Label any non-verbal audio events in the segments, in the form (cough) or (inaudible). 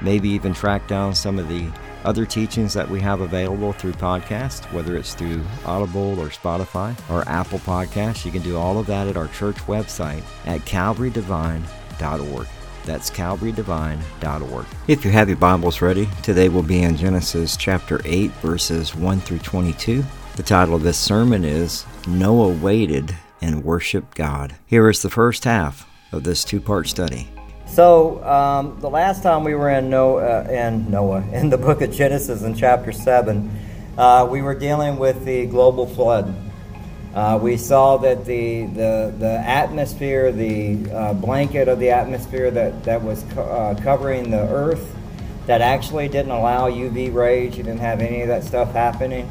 maybe even track down some of the other teachings that we have available through podcast, whether it's through Audible or Spotify or Apple Podcasts. You can do all of that at our church website at calvarydevine.org. That's calvarydevine.org. If you have your Bibles ready, today we'll be in Genesis chapter 8, verses 1 through 22. The title of this sermon is Noah Waited and Worshiped God. Here is the first half of this two part study. So um, the last time we were in Noah, uh, in Noah, (laughs) in the book of Genesis in chapter seven, uh, we were dealing with the global flood. Uh, we saw that the the, the atmosphere, the uh, blanket of the atmosphere that that was co- uh, covering the earth, that actually didn't allow UV rays. You didn't have any of that stuff happening.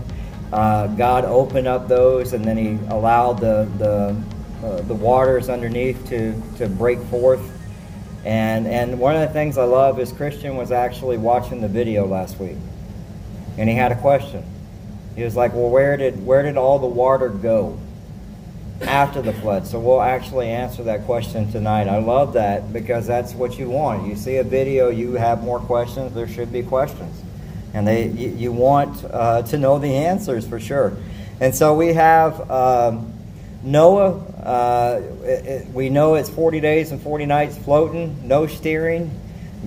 Uh, God opened up those, and then He allowed the the the waters underneath to to break forth and, and one of the things I love is Christian was actually watching the video last week. And he had a question. He was like, Well, where did, where did all the water go after the flood? So we'll actually answer that question tonight. I love that because that's what you want. You see a video, you have more questions, there should be questions. And they, you, you want uh, to know the answers for sure. And so we have. Um, Noah, uh, it, it, we know it's 40 days and 40 nights floating, no steering.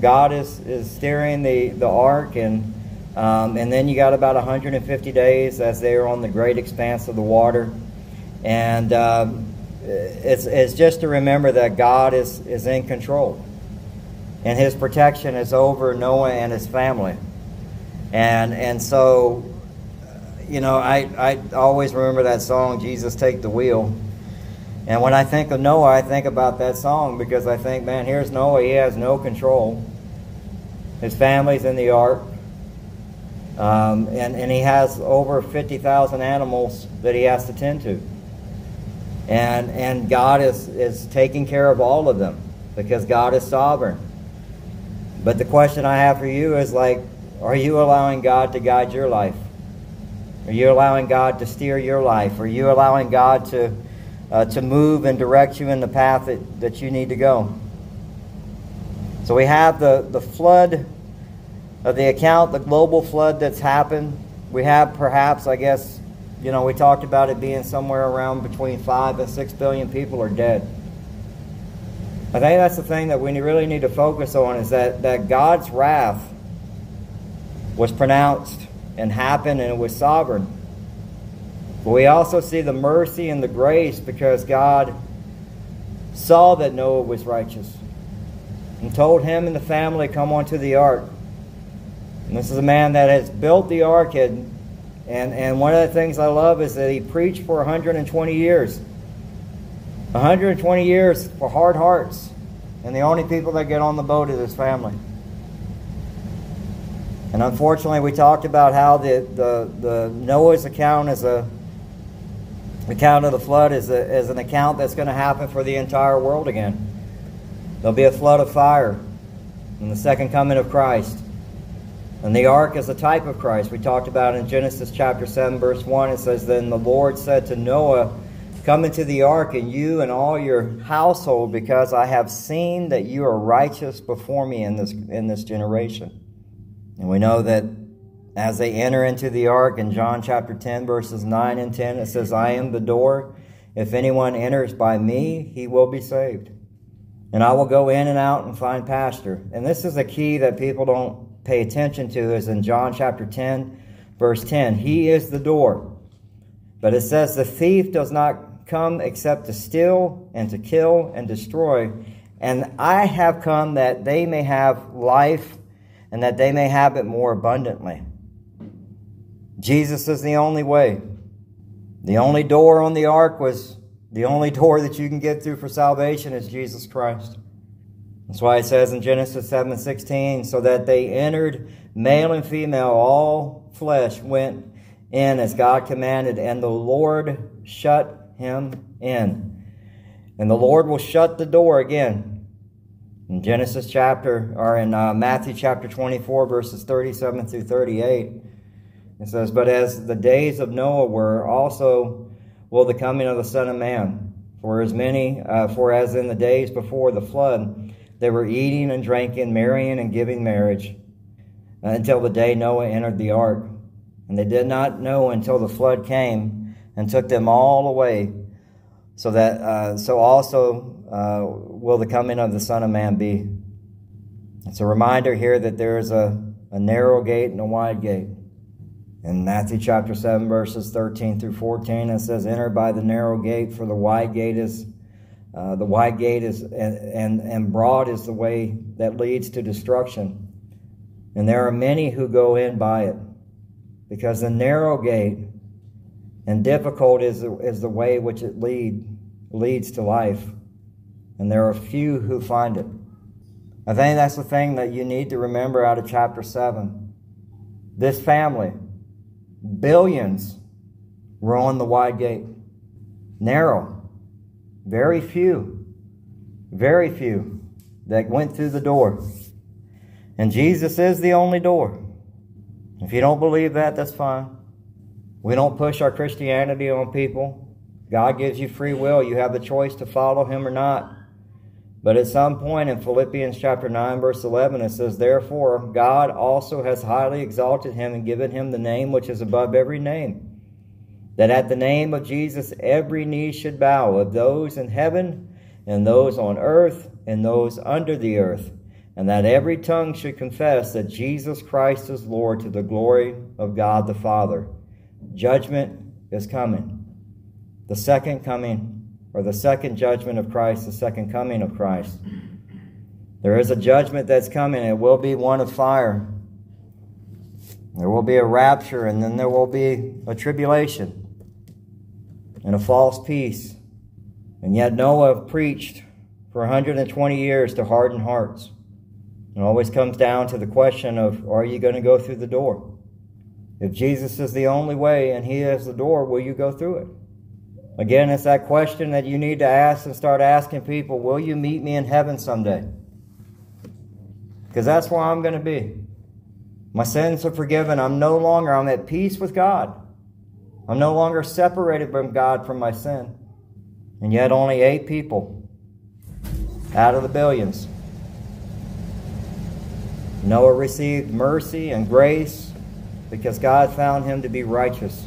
God is, is steering the, the ark, and, um, and then you got about 150 days as they are on the great expanse of the water. And um, it's, it's just to remember that God is, is in control, and His protection is over Noah and his family. And, and so you know, I, I always remember that song, Jesus Take the Wheel. And when I think of Noah, I think about that song because I think, man, here's Noah. He has no control. His family's in the ark. Um, and, and he has over 50,000 animals that he has to tend to. And, and God is, is taking care of all of them because God is sovereign. But the question I have for you is like, are you allowing God to guide your life? Are you allowing God to steer your life? Are you allowing God to, uh, to move and direct you in the path that, that you need to go? So we have the, the flood of the account, the global flood that's happened. We have perhaps, I guess, you know, we talked about it being somewhere around between five and six billion people are dead. I think that's the thing that we really need to focus on is that, that God's wrath was pronounced and happened and it was sovereign. But we also see the mercy and the grace because God saw that Noah was righteous and told him and the family come onto the ark. And this is a man that has built the ark and, and, and one of the things I love is that he preached for 120 years. 120 years for hard hearts. And the only people that get on the boat is his family. And unfortunately, we talked about how the, the, the Noah's account is a account of the flood is, a, is an account that's going to happen for the entire world again. There'll be a flood of fire in the second coming of Christ. And the ark is a type of Christ. We talked about in Genesis chapter 7, verse 1. It says, Then the Lord said to Noah, Come into the ark, and you and all your household, because I have seen that you are righteous before me in this, in this generation. And we know that as they enter into the ark in John chapter 10, verses 9 and 10, it says, I am the door. If anyone enters by me, he will be saved. And I will go in and out and find pasture. And this is a key that people don't pay attention to, is in John chapter 10, verse 10. He is the door. But it says, The thief does not come except to steal and to kill and destroy. And I have come that they may have life and that they may have it more abundantly. Jesus is the only way. The only door on the ark was the only door that you can get through for salvation is Jesus Christ. That's why it says in Genesis 7:16, so that they entered male and female, all flesh went in as God commanded, and the Lord shut him in. And the Lord will shut the door again. In Genesis chapter, or in uh, Matthew chapter 24, verses 37 through 38, it says, But as the days of Noah were, also will the coming of the Son of Man. For as many, uh, for as in the days before the flood, they were eating and drinking, marrying and giving marriage, uh, until the day Noah entered the ark. And they did not know until the flood came and took them all away. So that uh, so also uh, will the coming of the Son of Man be. It's a reminder here that there is a, a narrow gate and a wide gate. In Matthew chapter 7, verses 13 through 14, it says, Enter by the narrow gate, for the wide gate is uh, the wide gate is and, and, and broad is the way that leads to destruction. And there are many who go in by it. Because the narrow gate and difficult is the, is the way which it lead, leads to life. And there are few who find it. I think that's the thing that you need to remember out of chapter 7. This family, Billions were on the wide gate. Narrow. Very few. Very few that went through the door. And Jesus is the only door. If you don't believe that, that's fine. We don't push our Christianity on people. God gives you free will. You have the choice to follow Him or not. But at some point in Philippians chapter 9, verse 11, it says, Therefore, God also has highly exalted him and given him the name which is above every name, that at the name of Jesus every knee should bow, of those in heaven, and those on earth, and those under the earth, and that every tongue should confess that Jesus Christ is Lord to the glory of God the Father. Judgment is coming. The second coming or the second judgment of Christ, the second coming of Christ. There is a judgment that's coming. It will be one of fire. There will be a rapture, and then there will be a tribulation and a false peace. And yet Noah preached for 120 years to harden hearts. It always comes down to the question of are you going to go through the door? If Jesus is the only way and he is the door, will you go through it? Again, it's that question that you need to ask and start asking people Will you meet me in heaven someday? Because that's where I'm going to be. My sins are forgiven. I'm no longer, I'm at peace with God. I'm no longer separated from God from my sin. And yet, only eight people out of the billions. Noah received mercy and grace because God found him to be righteous.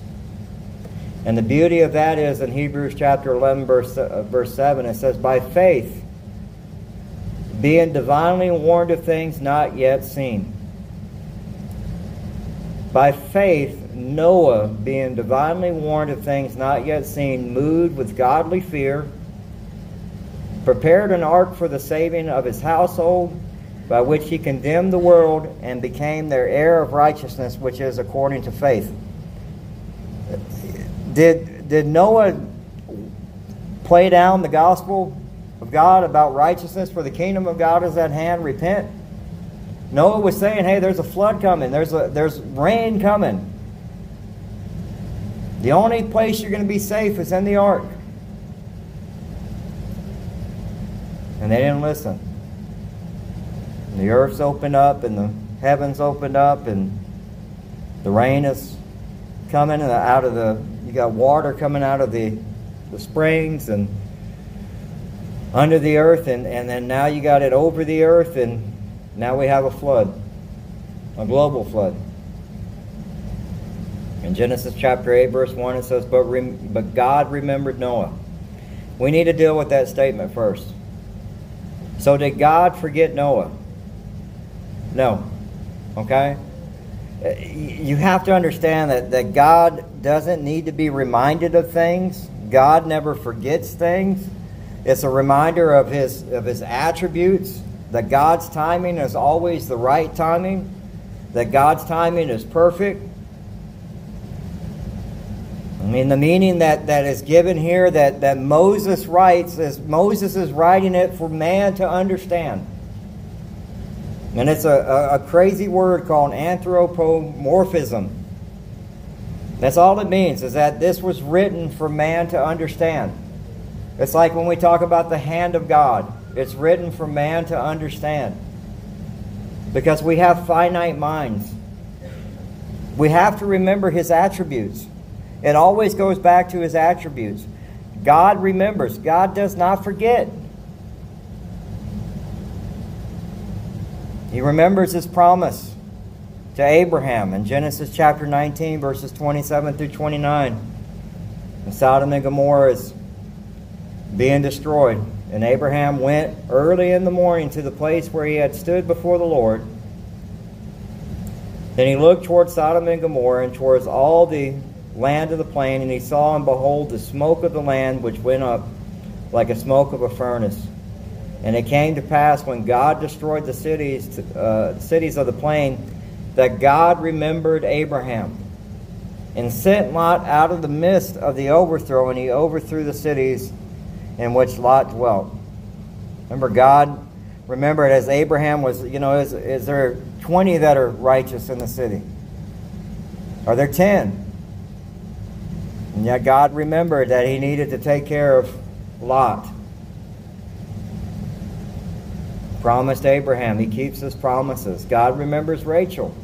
And the beauty of that is in Hebrews chapter 11, verse, uh, verse 7, it says, By faith, being divinely warned of things not yet seen. By faith, Noah, being divinely warned of things not yet seen, moved with godly fear, prepared an ark for the saving of his household, by which he condemned the world and became their heir of righteousness, which is according to faith. Did, did Noah play down the gospel of God about righteousness for the kingdom of God is at hand? Repent. Noah was saying, hey, there's a flood coming, there's, a, there's rain coming. The only place you're going to be safe is in the ark. And they didn't listen. And the earth's opened up and the heavens opened up and the rain is coming out of the you got water coming out of the, the springs and under the earth, and, and then now you got it over the earth, and now we have a flood, a global flood. In Genesis chapter 8, verse 1, it says, But, rem- but God remembered Noah. We need to deal with that statement first. So, did God forget Noah? No. Okay? Uh, you have to understand that, that God doesn't need to be reminded of things. God never forgets things. It's a reminder of his, of his attributes, that God's timing is always the right timing, that God's timing is perfect. I mean, the meaning that, that is given here that, that Moses writes is Moses is writing it for man to understand. And it's a, a, a crazy word called anthropomorphism. That's all it means, is that this was written for man to understand. It's like when we talk about the hand of God, it's written for man to understand. Because we have finite minds. We have to remember his attributes. It always goes back to his attributes. God remembers, God does not forget. He remembers his promise to Abraham in Genesis chapter 19, verses 27 through 29. And Sodom and Gomorrah is being destroyed. And Abraham went early in the morning to the place where he had stood before the Lord. Then he looked towards Sodom and Gomorrah and towards all the land of the plain, and he saw and behold the smoke of the land which went up like a smoke of a furnace. And it came to pass when God destroyed the cities, uh, cities of the plain, that God remembered Abraham and sent Lot out of the midst of the overthrow, and he overthrew the cities in which Lot dwelt. Remember, God remembered as Abraham was, you know, is, is there 20 that are righteous in the city? Are there 10? And yet God remembered that he needed to take care of Lot. Promised Abraham, he keeps his promises. God remembers Rachel.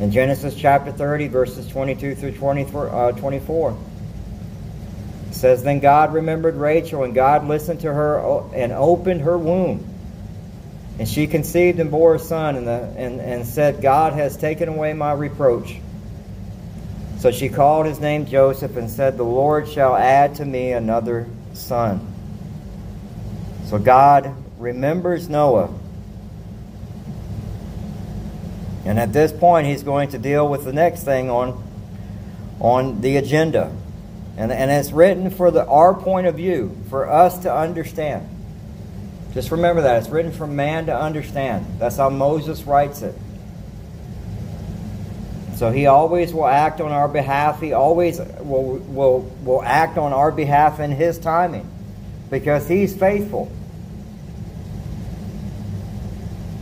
In Genesis chapter 30, verses 22 through 24, uh, 24 it says, Then God remembered Rachel, and God listened to her and opened her womb. And she conceived and bore a son, and, the, and, and said, God has taken away my reproach. So she called his name Joseph and said, The Lord shall add to me another son. So God remembers Noah and at this point, he's going to deal with the next thing on, on the agenda. And, and it's written for the, our point of view, for us to understand. Just remember that. It's written for man to understand. That's how Moses writes it. So he always will act on our behalf. He always will, will, will act on our behalf in his timing because he's faithful.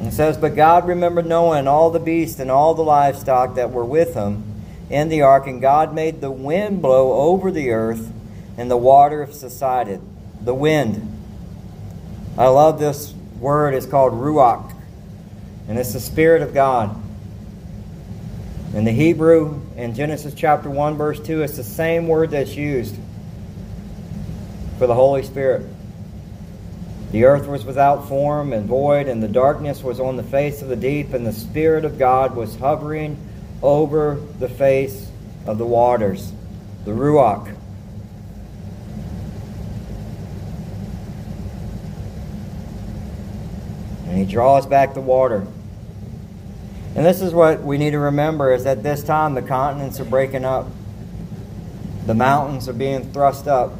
It says, But God remembered Noah and all the beasts and all the livestock that were with him in the ark, and God made the wind blow over the earth, and the water subsided. The wind. I love this word. It's called ruach, and it's the Spirit of God. In the Hebrew, in Genesis chapter 1, verse 2, it's the same word that's used for the Holy Spirit. The earth was without form and void, and the darkness was on the face of the deep, and the Spirit of God was hovering over the face of the waters. The Ruach. And he draws back the water. And this is what we need to remember is that this time the continents are breaking up. The mountains are being thrust up.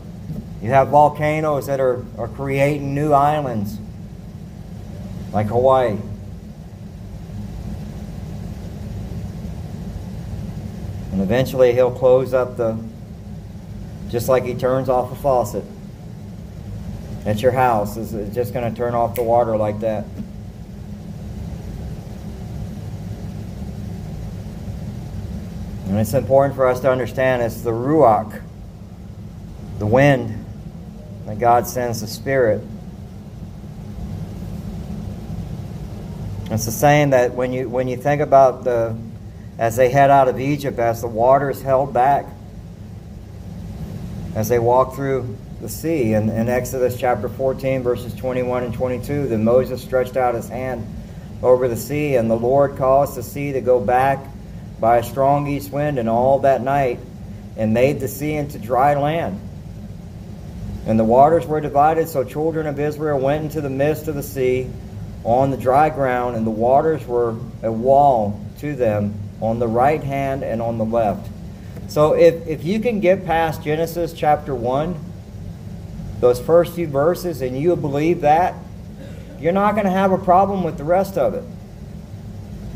You have volcanoes that are, are creating new islands, like Hawaii. And eventually he'll close up the, just like he turns off a faucet at your house. It's just going to turn off the water like that. And it's important for us to understand it's the Ruach, the wind that God sends the Spirit. It's the same that when you when you think about the as they head out of Egypt, as the waters held back, as they walk through the sea. In, in Exodus chapter 14, verses 21 and 22, then Moses stretched out his hand over the sea, and the Lord caused the sea to go back by a strong east wind, and all that night, and made the sea into dry land. And the waters were divided, so children of Israel went into the midst of the sea on the dry ground, and the waters were a wall to them on the right hand and on the left. So if, if you can get past Genesis chapter 1, those first few verses, and you believe that, you're not going to have a problem with the rest of it.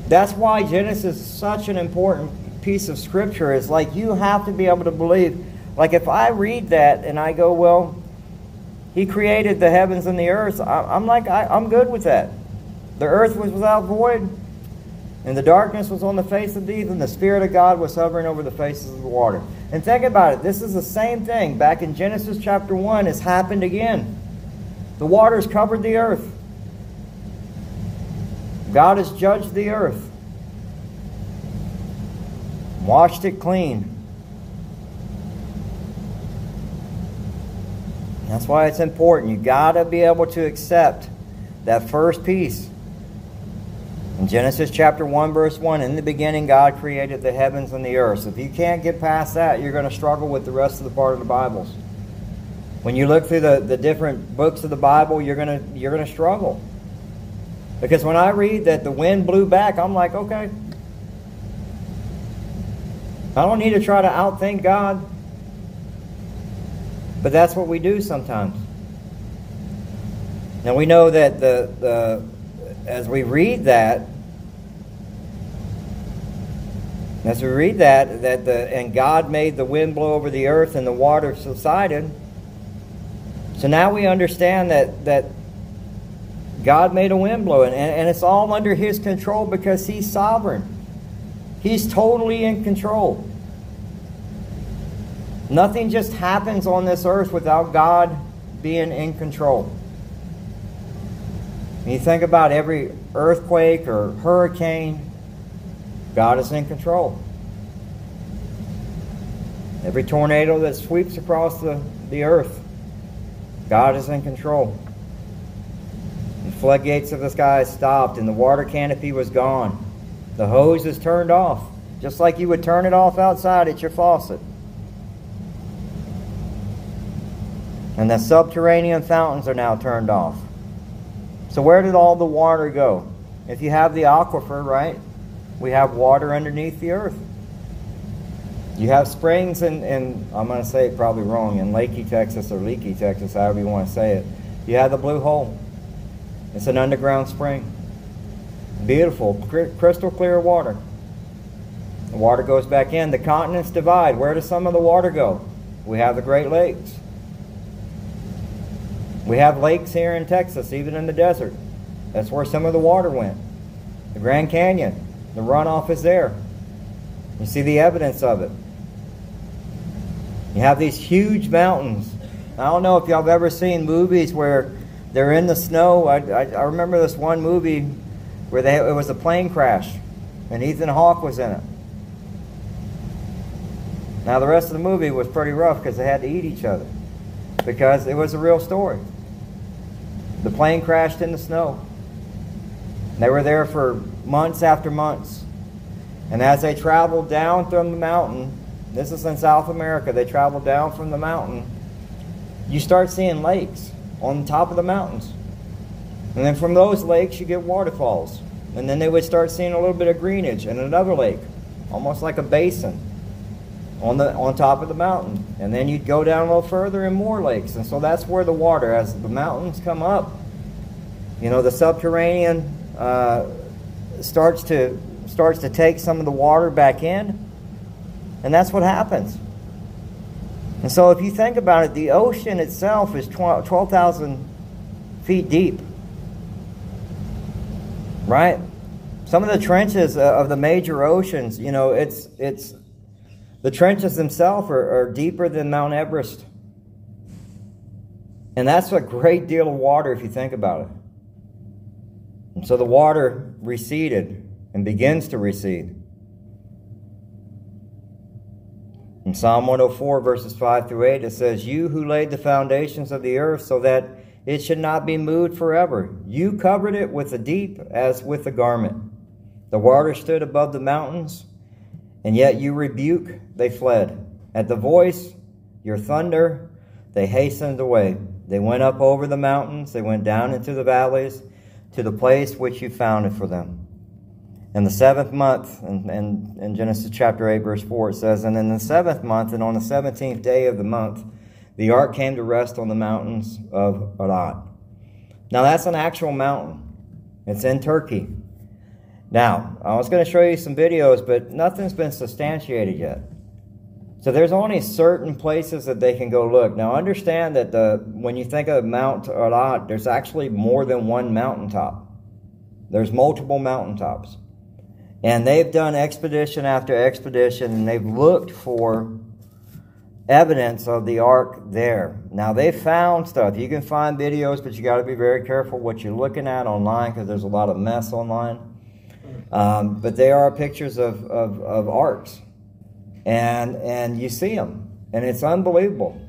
That's why Genesis is such an important piece of scripture. Is like you have to be able to believe. Like if I read that and I go, well, he created the heavens and the earth, I'm like, I, I'm good with that. The earth was without void, and the darkness was on the face of the deep, and the Spirit of God was hovering over the faces of the water. And think about it. This is the same thing. Back in Genesis chapter 1, has happened again. The waters covered the earth. God has judged the earth, washed it clean. That's why it's important. You got to be able to accept that first piece. In Genesis chapter 1, verse 1, in the beginning, God created the heavens and the earth. So if you can't get past that, you're going to struggle with the rest of the part of the Bibles. When you look through the, the different books of the Bible, you're going to, you're going to struggle. Because when I read that the wind blew back, I'm like, okay. I don't need to try to outthink God. But that's what we do sometimes. Now we know that the, the as we read that, as we read that, that the and God made the wind blow over the earth and the water subsided. So now we understand that that God made a wind blow, and, and it's all under His control because He's sovereign. He's totally in control. Nothing just happens on this earth without God being in control. When you think about every earthquake or hurricane, God is in control. Every tornado that sweeps across the, the earth, God is in control The floodgates of the sky stopped and the water canopy was gone. The hose is turned off, just like you would turn it off outside at your faucet. And the subterranean fountains are now turned off. So, where did all the water go? If you have the aquifer, right? We have water underneath the earth. You have springs in, in I'm going to say it probably wrong, in Lakey, Texas, or Leaky, Texas, however you want to say it. You have the blue hole. It's an underground spring. Beautiful, crystal clear water. The water goes back in. The continents divide. Where does some of the water go? We have the Great Lakes. We have lakes here in Texas, even in the desert. That's where some of the water went. The Grand Canyon, the runoff is there. You see the evidence of it. You have these huge mountains. I don't know if y'all have ever seen movies where they're in the snow. I, I, I remember this one movie where they, it was a plane crash, and Ethan Hawke was in it. Now, the rest of the movie was pretty rough because they had to eat each other because it was a real story. The plane crashed in the snow. They were there for months after months. And as they traveled down from the mountain, this is in South America, they traveled down from the mountain, you start seeing lakes on the top of the mountains. And then from those lakes, you get waterfalls. And then they would start seeing a little bit of greenage in another lake, almost like a basin on, the, on top of the mountain. And then you'd go down a little further and more lakes. And so that's where the water, as the mountains come up, you know, the subterranean uh, starts, to, starts to take some of the water back in. And that's what happens. And so, if you think about it, the ocean itself is 12,000 feet deep. Right? Some of the trenches uh, of the major oceans, you know, it's, it's, the trenches themselves are, are deeper than Mount Everest. And that's a great deal of water if you think about it. And so the water receded and begins to recede. In Psalm 104, verses 5 through 8, it says, You who laid the foundations of the earth so that it should not be moved forever, you covered it with the deep as with a garment. The water stood above the mountains, and yet you rebuke, they fled. At the voice, your thunder, they hastened away. They went up over the mountains, they went down into the valleys, to the place which you founded for them. In the seventh month, in, in, in Genesis chapter 8, verse 4, it says, And in the seventh month, and on the seventeenth day of the month, the ark came to rest on the mountains of Ararat. Now, that's an actual mountain. It's in Turkey. Now, I was going to show you some videos, but nothing's been substantiated yet. So there's only certain places that they can go look. Now, understand that the when you think of Mount Ararat, there's actually more than one mountaintop. There's multiple mountaintops. And they've done expedition after expedition, and they've looked for evidence of the ark there. Now they found stuff. You can find videos, but you got to be very careful what you're looking at online because there's a lot of mess online. Um, but they are pictures of, of, of arks, and and you see them, and it's unbelievable.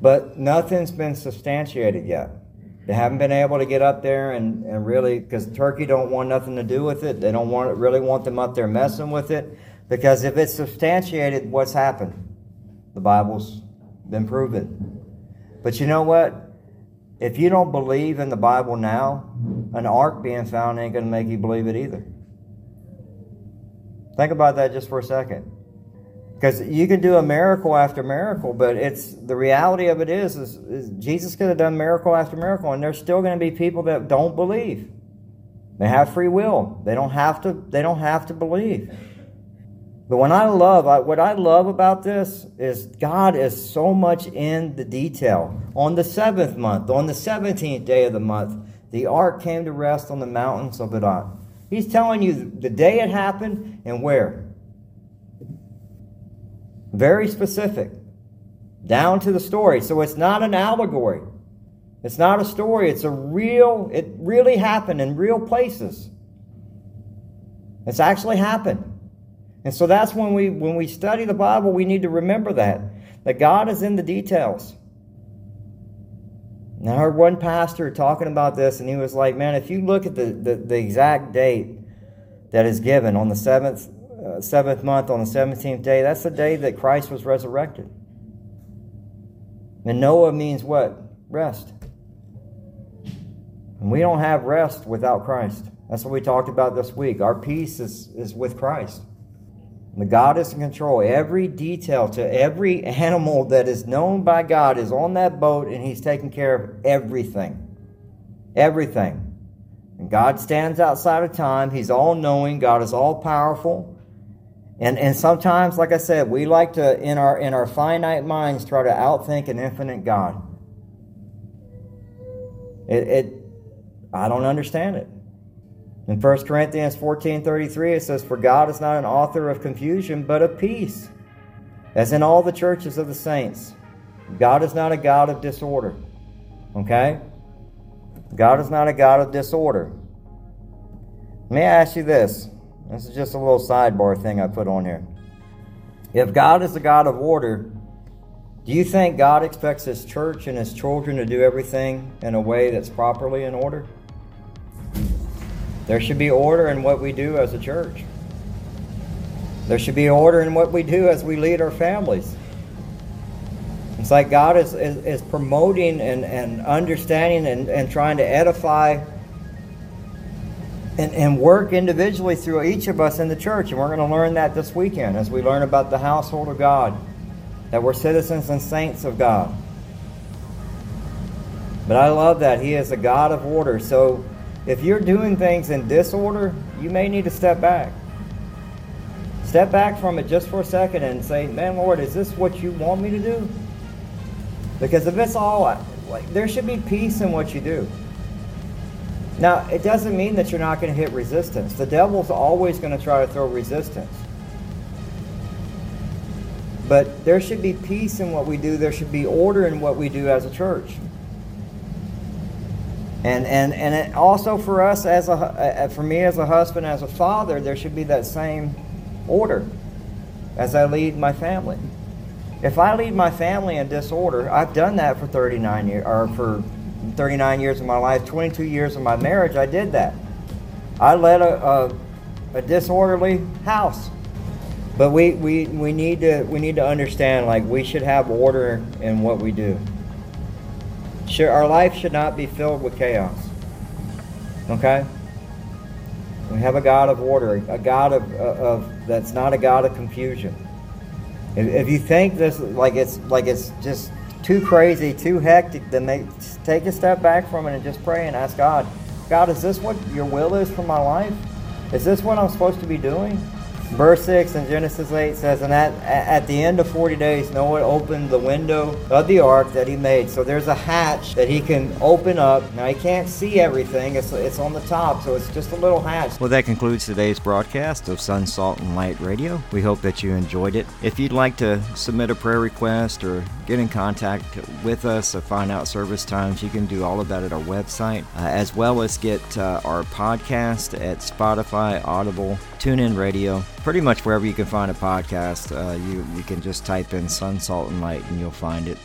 But nothing's been substantiated yet. They haven't been able to get up there and, and really because Turkey don't want nothing to do with it. They don't want really want them up there messing with it because if it's substantiated, what's happened? The Bible's been proven. But you know what? If you don't believe in the Bible now, an ark being found ain't going to make you believe it either. Think about that just for a second. Because you can do a miracle after miracle, but it's the reality of it is, is, is Jesus could have done miracle after miracle, and there's still going to be people that don't believe. They have free will. They don't have to. They don't have to believe. But when I love, I, what I love about this is God is so much in the detail. On the seventh month, on the seventeenth day of the month, the ark came to rest on the mountains of Edom. He's telling you the day it happened and where. Very specific, down to the story. So it's not an allegory. It's not a story. It's a real. It really happened in real places. It's actually happened. And so that's when we when we study the Bible, we need to remember that that God is in the details. Now, I heard one pastor talking about this, and he was like, "Man, if you look at the the, the exact date that is given on the seventh uh, seventh month on the seventeenth day, that's the day that Christ was resurrected." And Noah means what? Rest. And we don't have rest without Christ. That's what we talked about this week. Our peace is, is with Christ. The God is in control. Every detail to every animal that is known by God is on that boat and He's taking care of everything. Everything. And God stands outside of time. He's all knowing. God is all powerful. And, and sometimes, like I said, we like to, in our, in our finite minds, try to outthink an infinite God. It, it, I don't understand it. In 1 Corinthians 14:33 it says for God is not an author of confusion but of peace as in all the churches of the saints. God is not a God of disorder. Okay? God is not a God of disorder. May I ask you this. This is just a little sidebar thing I put on here. If God is a God of order, do you think God expects His church and His children to do everything in a way that's properly in order? There should be order in what we do as a church. There should be order in what we do as we lead our families. It's like God is, is, is promoting and, and understanding and, and trying to edify and, and work individually through each of us in the church. And we're going to learn that this weekend as we learn about the household of God, that we're citizens and saints of God. But I love that. He is a God of order. So if you're doing things in disorder, you may need to step back. Step back from it just for a second and say, Man, Lord, is this what you want me to do? Because if it's all, like, there should be peace in what you do. Now, it doesn't mean that you're not going to hit resistance. The devil's always going to try to throw resistance. But there should be peace in what we do. There should be order in what we do as a church. And, and, and also for us as a, uh, for me as a husband, as a father, there should be that same order as I lead my family. If I lead my family in disorder, I've done that for 39 years, or for 39 years of my life, 22 years of my marriage, I did that. I led a, a, a disorderly house. But we, we, we, need to, we need to understand, like, we should have order in what we do. Should, our life should not be filled with chaos. Okay? We have a God of order, a God of, of that's not a God of confusion. If, if you think this like it's like it's just too crazy, too hectic, then they take a step back from it and just pray and ask God, God, is this what your will is for my life? Is this what I'm supposed to be doing? Verse 6 in Genesis 8 says, And at, at the end of 40 days, Noah opened the window of the ark that he made. So there's a hatch that he can open up. Now, he can't see everything, it's, it's on the top, so it's just a little hatch. Well, that concludes today's broadcast of Son, Salt, and Light Radio. We hope that you enjoyed it. If you'd like to submit a prayer request or get in contact with us or find out service times, you can do all of that at our website, uh, as well as get uh, our podcast at Spotify, Audible, TuneIn Radio pretty much wherever you can find a podcast, uh, you, you can just type in Son, Salt, and Light and you'll find it.